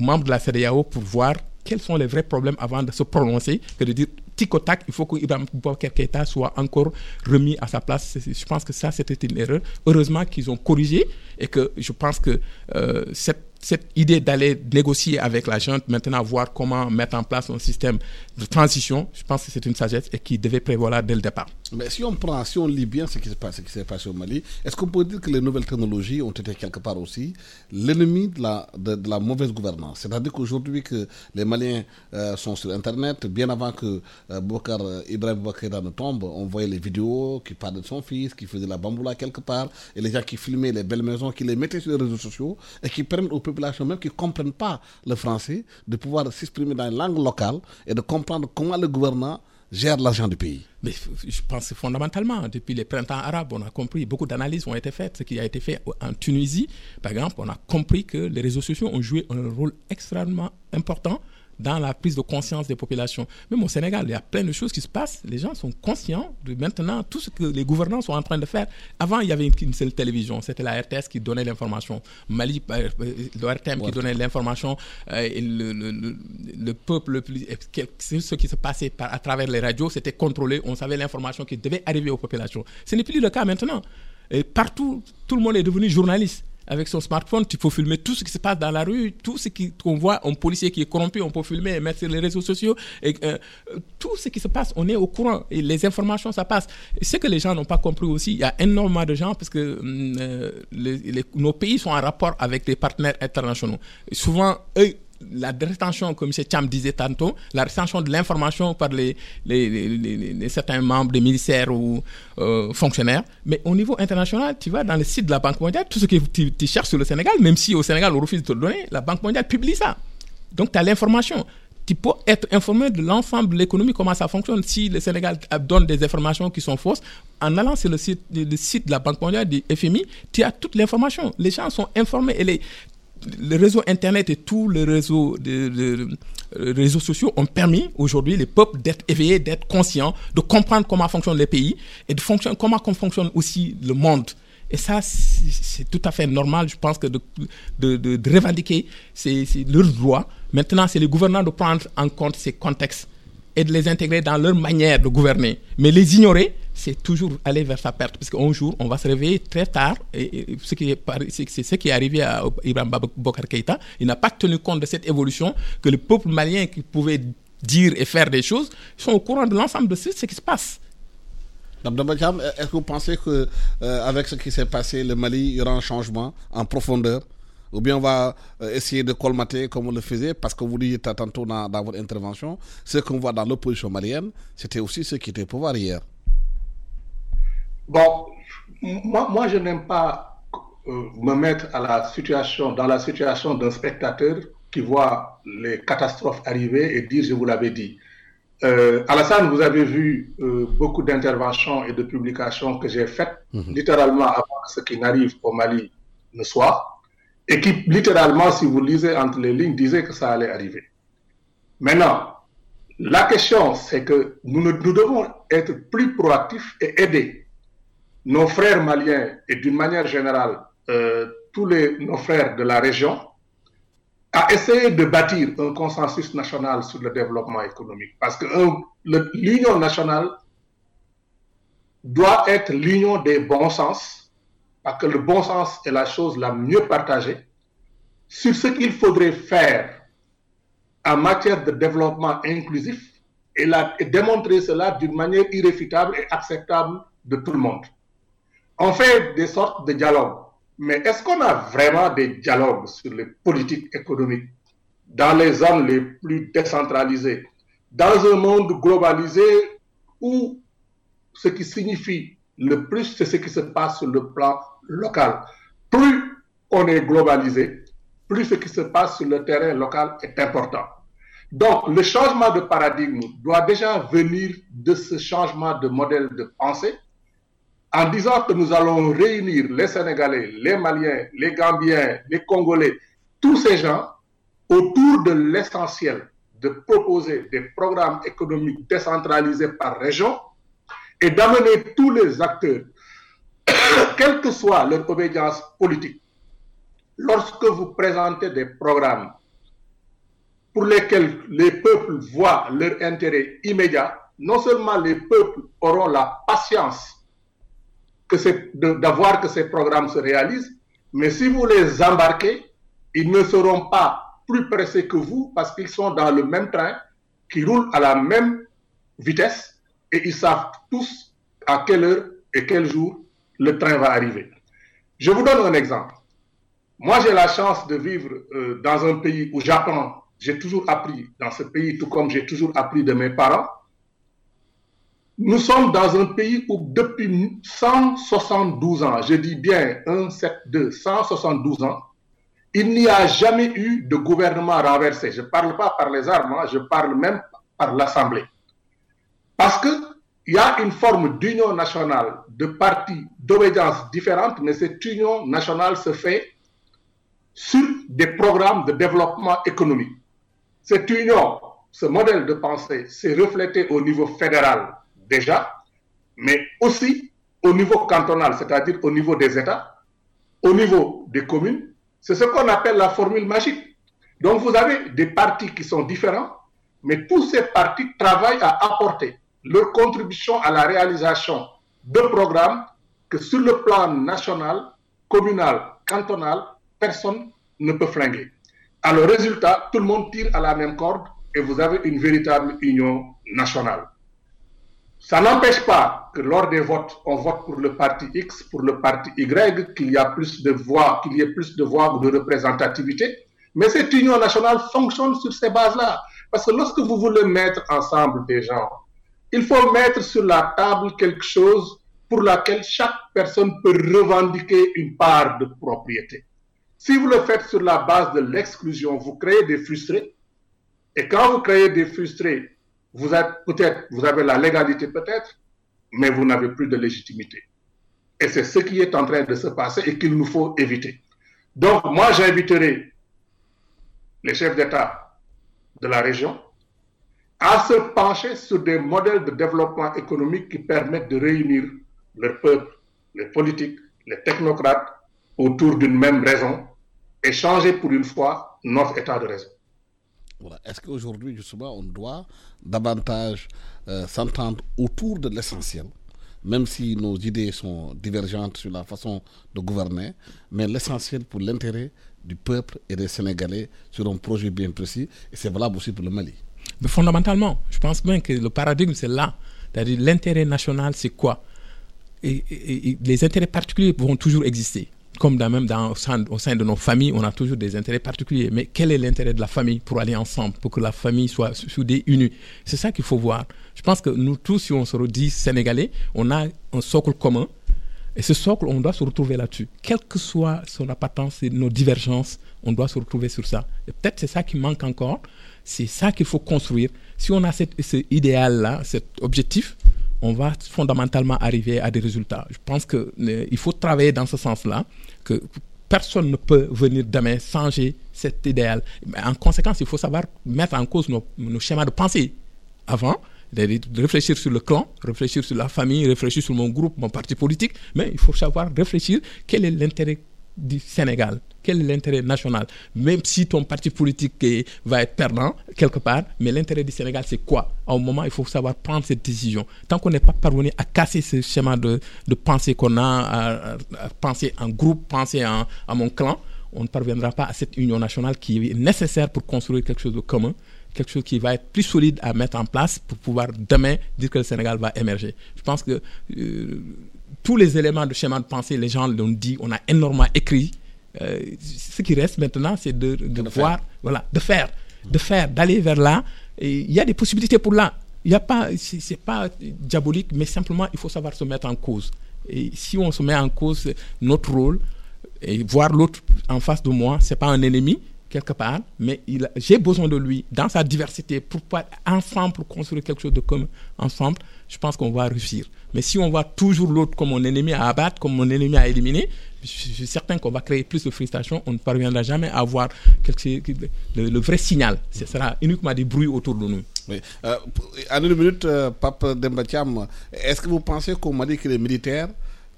membres de la CDAO pour voir quels sont les vrais problèmes avant de se prononcer que de dire tic au tac, il faut que Ibrahim Keïta soit encore remis à sa place. Je pense que ça, c'était une erreur. Heureusement qu'ils ont corrigé et que je pense que cette cette idée d'aller négocier avec la junte, maintenant voir comment mettre en place un système de transition, je pense que c'est une sagesse et qui devait prévoir dès le départ. Mais si on prend, si on lit bien ce qui s'est passé au Mali, est-ce qu'on peut dire que les nouvelles technologies ont été quelque part aussi l'ennemi de la, mauvaise gouvernance? C'est-à-dire qu'aujourd'hui que les Maliens euh, sont sur Internet, bien avant que euh, Bokar, euh, Ibrahim Bokar ne tombe, on voyait les vidéos qui parlaient de son fils, qui faisait la bamboula quelque part, et les gens qui filmaient les belles maisons, qui les mettaient sur les réseaux sociaux, et qui permettent aux populations même qui ne comprennent pas le français de pouvoir s'exprimer dans une langue locale et de comprendre comment le gouvernement gère l'argent du pays Mais je pense fondamentalement, depuis les printemps arabes, on a compris, beaucoup d'analyses ont été faites. Ce qui a été fait en Tunisie, par exemple, on a compris que les réseaux sociaux ont joué un rôle extrêmement important dans la prise de conscience des populations. Même au Sénégal, il y a plein de choses qui se passent. Les gens sont conscients de maintenant tout ce que les gouvernants sont en train de faire. Avant, il y avait une, seule télévision, c'était la RTS qui donnait l'information. Mali, euh, le RTM qui donnait l'information. Euh, le, peuple, le ce qui se passait à travers les radios, c'était contrôlé. On savait l'information qui devait arriver aux populations. Ce n'est plus le cas maintenant. Et partout, tout le monde est devenu journaliste avec son smartphone, tu peux filmer tout ce qui se passe dans la rue, tout ce qu'on voit, un policier qui est corrompu, on peut filmer et mettre sur les réseaux sociaux. Euh, tout ce qui se passe, on est au courant et les informations, ça passe. Ce que les gens n'ont pas compris aussi, il y a énormément de gens parce que hum, euh, nos pays sont en rapport avec les partenaires internationaux. souvent, eux, la rétention, comme M. Cham disait tantôt, la rétention de l'information par les, les, certains membres des ministères ou euh, fonctionnaires. Mais au niveau international, tu vas dans le site de la Banque mondiale, tout ce que tu, cherches sur le Sénégal, même si au Sénégal on refuse de te le donner, la Banque mondiale publie ça. Donc tu as l'information. Tu peux être informé de l'ensemble de l'économie, comment ça fonctionne. Si le Sénégal donne des informations qui sont fausses, en allant sur le site, le site de la Banque mondiale, du FMI, tu as toute l'information. Les gens sont informés et les, le réseau Internet et tous les réseaux, de, réseaux sociaux ont permis aujourd'hui les peuples d'être éveillés, d'être conscients, de comprendre comment fonctionnent les pays et de fonctionner, comment fonctionne aussi le monde. Et ça, c'est tout à fait normal, je pense, de, de, revendiquer, c'est leur droit. Maintenant, c'est les gouvernants de prendre en compte ces contextes et de les intégrer dans leur manière de gouverner. Mais les ignorer, c'est toujours aller vers sa perte. Parce qu'un jour, on va se réveiller très tard. Et, ce qui est, c'est ce qui est arrivé à Ibrahim Bokar Keïta. Il n'a pas tenu compte de cette évolution que le peuple malien qui pouvait dire et faire des choses sont au courant de l'ensemble de ce, qui se passe. Est-ce que vous pensez qu'avec euh, ce qui s'est passé, le Mali, il y aura un changement en profondeur? Ou bien on va euh, essayer de colmater comme on le faisait, parce que vous dites tantôt dans, dans votre intervention, ce qu'on voit dans l'opposition malienne, c'était aussi ce qui était au pouvoir hier. Bon, moi, moi je n'aime pas euh, me mettre à la situation, dans la situation d'un spectateur qui voit les catastrophes arriver et dire je vous l'avais dit. Euh, Alassane, vous avez vu euh, beaucoup d'interventions et de publications que j'ai faites, mhm. littéralement avant que ce qui n'arrive au Mali ne soit, et qui littéralement, si vous lisez entre les lignes, disait que ça allait arriver. Maintenant, la question, c'est que nous, nous devons être plus proactifs et aider nos frères maliens et d'une manière générale euh, tous nos frères de la région à essayer de bâtir un consensus national sur le développement économique. Parce que l'union nationale doit être l'union des bons sens, parce que le bon sens est la chose la mieux partagée, sur ce qu'il faudrait faire en matière de développement inclusif et, et démontrer cela d'une manière irréfutable et acceptable de tout le monde on fait des sortes de dialogues. Mais est-ce qu'on a vraiment des dialogues sur les politiques économiques dans les zones les plus décentralisées, dans un monde globalisé où ce qui signifie le plus, c'est ce qui se passe sur le plan local. Plus on est globalisé, plus ce qui se passe sur le terrain local est important. Donc, le changement de paradigme doit déjà venir de ce changement de modèle de pensée en disant que nous allons réunir les Sénégalais, les Maliens, les Gambiens, les Congolais, tous ces gens autour de l'essentiel de proposer des programmes économiques décentralisés par région et d'amener tous les acteurs, quelle que soit leur obédience politique, lorsque vous présentez des programmes pour lesquels les peuples voient leur intérêt immédiat, non seulement les peuples auront la patience que d'avoir que ces programmes se réalisent, Mais si vous les embarquez, ils ne seront pas plus pressés que vous parce qu'ils sont dans le même train, qui roule à la même vitesse et ils savent tous à quelle heure et quel jour le train va arriver. Je vous donne un exemple. Moi, j'ai la chance de vivre euh, dans un pays où j'apprends. J'ai toujours appris dans ce pays, tout comme j'ai toujours appris de mes parents. Nous sommes dans un pays où depuis 172 ans, je dis bien 1, 7, 2, 172 ans, il n'y a jamais eu de gouvernement renversé. Je ne parle pas par les armes, hein, je parle même par l'Assemblée. Parce qu'il y a une forme d'union nationale, de partis d'obédience différentes, mais cette union nationale se fait sur des programmes de développement économique. Cette union, ce modèle de pensée s'est reflété au niveau fédéral déjà, mais aussi au niveau cantonal, c'est-à-dire au niveau des États, au niveau des communes. C'est ce qu'on appelle la formule magique. Donc vous avez des partis qui sont différents, mais tous ces partis travaillent à apporter leur contribution à la réalisation de programmes que sur le plan national, communal, cantonal, personne ne peut flinguer. Alors, résultat, tout le monde tire à la même corde et vous avez une véritable union nationale. Ça n'empêche pas que lors des votes, on vote pour le parti X, pour le parti Y, qu'il y a plus de voix, qu'il y ait plus de voix ou de représentativité. Mais cette union nationale fonctionne sur ces bases-là. Parce que lorsque vous voulez mettre ensemble des gens, il faut mettre sur la table quelque chose pour laquelle chaque personne peut revendiquer une part de propriété. Si vous le faites sur la base de l'exclusion, vous créez des frustrés. Et quand vous créez des frustrés, vous êtes peut-être, vous avez la légalité peut-être, mais vous n'avez plus de légitimité. Et c'est ce qui est en train de se passer et qu'il nous faut éviter. Donc, moi, j'inviterai les chefs d'État de la région à se pencher sur des modèles de développement économique qui permettent de réunir le peuple, les politiques, les technocrates autour d'une même raison et changer pour une fois notre état de raison. Est-ce qu'aujourd'hui, justement, on doit davantage euh, s'entendre autour de l'essentiel, même si nos idées sont divergentes sur la façon de gouverner, mais l'essentiel pour l'intérêt du peuple et des Sénégalais sur un projet bien précis, et c'est valable aussi pour le Mali Mais fondamentalement, je pense bien que le paradigme, c'est là. C'est-à-dire l'intérêt national, c'est quoi? Et, les intérêts particuliers vont toujours exister. Comme dans, même dans, au, sein, de nos familles, on a toujours des intérêts particuliers. Mais quel est l'intérêt de la famille pour aller ensemble, pour que la famille soit soudée, unie? C'est ça qu'il faut voir. Je pense que nous tous, si on se redit sénégalais, on a un socle commun. Et ce socle, on doit se retrouver là-dessus. Quelle que soit son appartenance et nos divergences, on doit se retrouver sur ça. Et peut-être c'est ça qui manque encore. C'est ça qu'il faut construire. Si on a cet idéal-là, cet objectif, on va fondamentalement arriver à des résultats. Je pense qu'il euh, faut travailler dans ce sens-là, que personne ne peut venir demain changer cet idéal. En conséquence, il faut savoir mettre en cause nos, schémas de pensée avant de réfléchir sur le clan, réfléchir sur la famille, réfléchir sur mon groupe, mon parti politique, mais il faut savoir réfléchir quel est l'intérêt du Sénégal Quel est l'intérêt national? Même si ton parti politique va être perdant quelque part, mais l'intérêt du Sénégal, c'est quoi? À un moment, il faut savoir prendre cette décision. Tant qu'on n'est pas parvenu à casser ce schéma de, pensée qu'on a, à, penser en groupe, penser en, à mon clan, on ne parviendra pas à cette union nationale qui est nécessaire pour construire quelque chose de commun quelque chose qui va être plus solide à mettre en place pour pouvoir demain dire que le Sénégal va émerger. Je pense que euh, tous les éléments de schéma de pensée, les gens l'ont dit, on a énormément écrit. Euh, ce qui reste maintenant, c'est de, voir, voilà, de faire, de faire, d'aller vers là. Et il y a des possibilités pour là. Il y a pas, c'est pas diabolique, mais simplement il faut savoir se mettre en cause. Et si on se met en cause notre rôle et voir l'autre en face de moi, c'est pas un ennemi, quelque part, mais j'ai besoin de lui dans sa diversité pour pouvoir ensemble pour construire quelque chose de commun ensemble. Je pense qu'on va réussir. Mais si on voit toujours l'autre comme mon ennemi à abattre, comme mon ennemi à éliminer, je suis certain qu'on va créer plus de frustration. On ne parviendra jamais à avoir quelque, le, le, vrai signal. Ce sera uniquement des bruits autour de nous. Euh, en une minute, euh, Pape Dembatiam, est-ce que vous pensez qu'on m'a dit que les militaires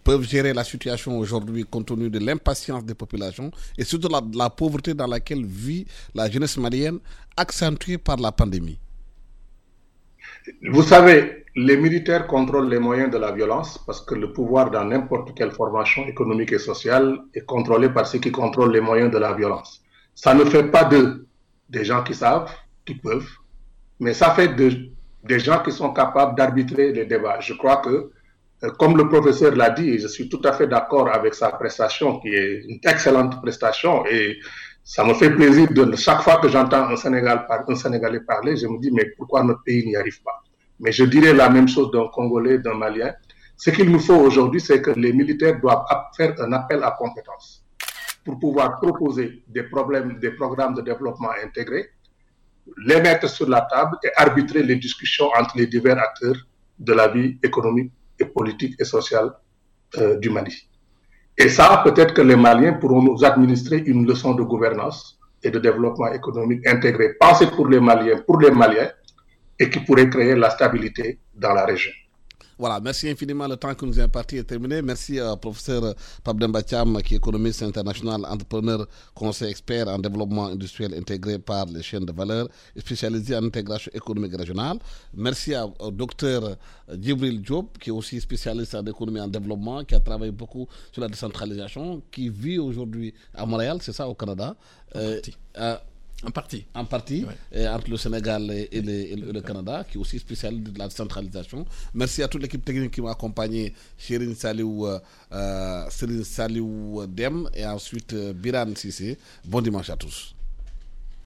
peuvent gérer la situation aujourd'hui compte tenu de l'impatience des populations et surtout de la, pauvreté dans laquelle vit la jeunesse malienne, accentuée par la pandémie? Vous savez, les militaires contrôlent les moyens de la violence parce que le pouvoir dans n'importe quelle formation économique et sociale est contrôlé par ceux qui contrôlent les moyens de la violence. Ça ne fait pas d'eux des gens qui savent, qui peuvent, mais ça fait de, des gens qui sont capables d'arbitrer les débats. Je crois que, euh, comme le professeur l'a dit, je suis tout à fait d'accord avec sa prestation, qui est une excellente prestation, et ça me fait plaisir de chaque fois que j'entends un, Sénégal, un Sénégalais parler, je me dis, mais pourquoi notre pays n'y arrive pas? Mais je dirais la même chose d'un Congolais, d'un Malien. Ce qu'il nous faut aujourd'hui, c'est que les militaires doivent faire un appel à compétences pour pouvoir proposer des problèmes, des programmes de développement intégrés, les mettre sur la table et arbitrer les discussions entre les divers acteurs de la vie économique et politique et sociale euh, du Mali. Et ça, peut-être que les Maliens pourront nous administrer une leçon de gouvernance et de développement économique intégré, pensé pour les Maliens, pour les Maliens, et qui pourrait créer la stabilité dans la région. Voilà, merci infiniment. Le temps que nous est imparti est terminé. Merci au professeur Pabdem Bacham, qui est économiste international, entrepreneur, conseil expert en développement industriel intégré par les chaînes de valeur spécialisé en intégration économique régionale. Merci au docteur Djibril Diop, qui est aussi spécialiste en économie en développement, qui a travaillé beaucoup sur la décentralisation, qui vit aujourd'hui à Montréal, c'est ça, au Canada. Euh, en partie. En partie, entre le Sénégal et, le, Canada, qui est aussi spécialiste de la centralisation. Merci à toute l'équipe technique qui m'a accompagné, Chérine Saliou, euh, euh Saliou Dem et ensuite euh, Biran Sissé. Bon dimanche à tous.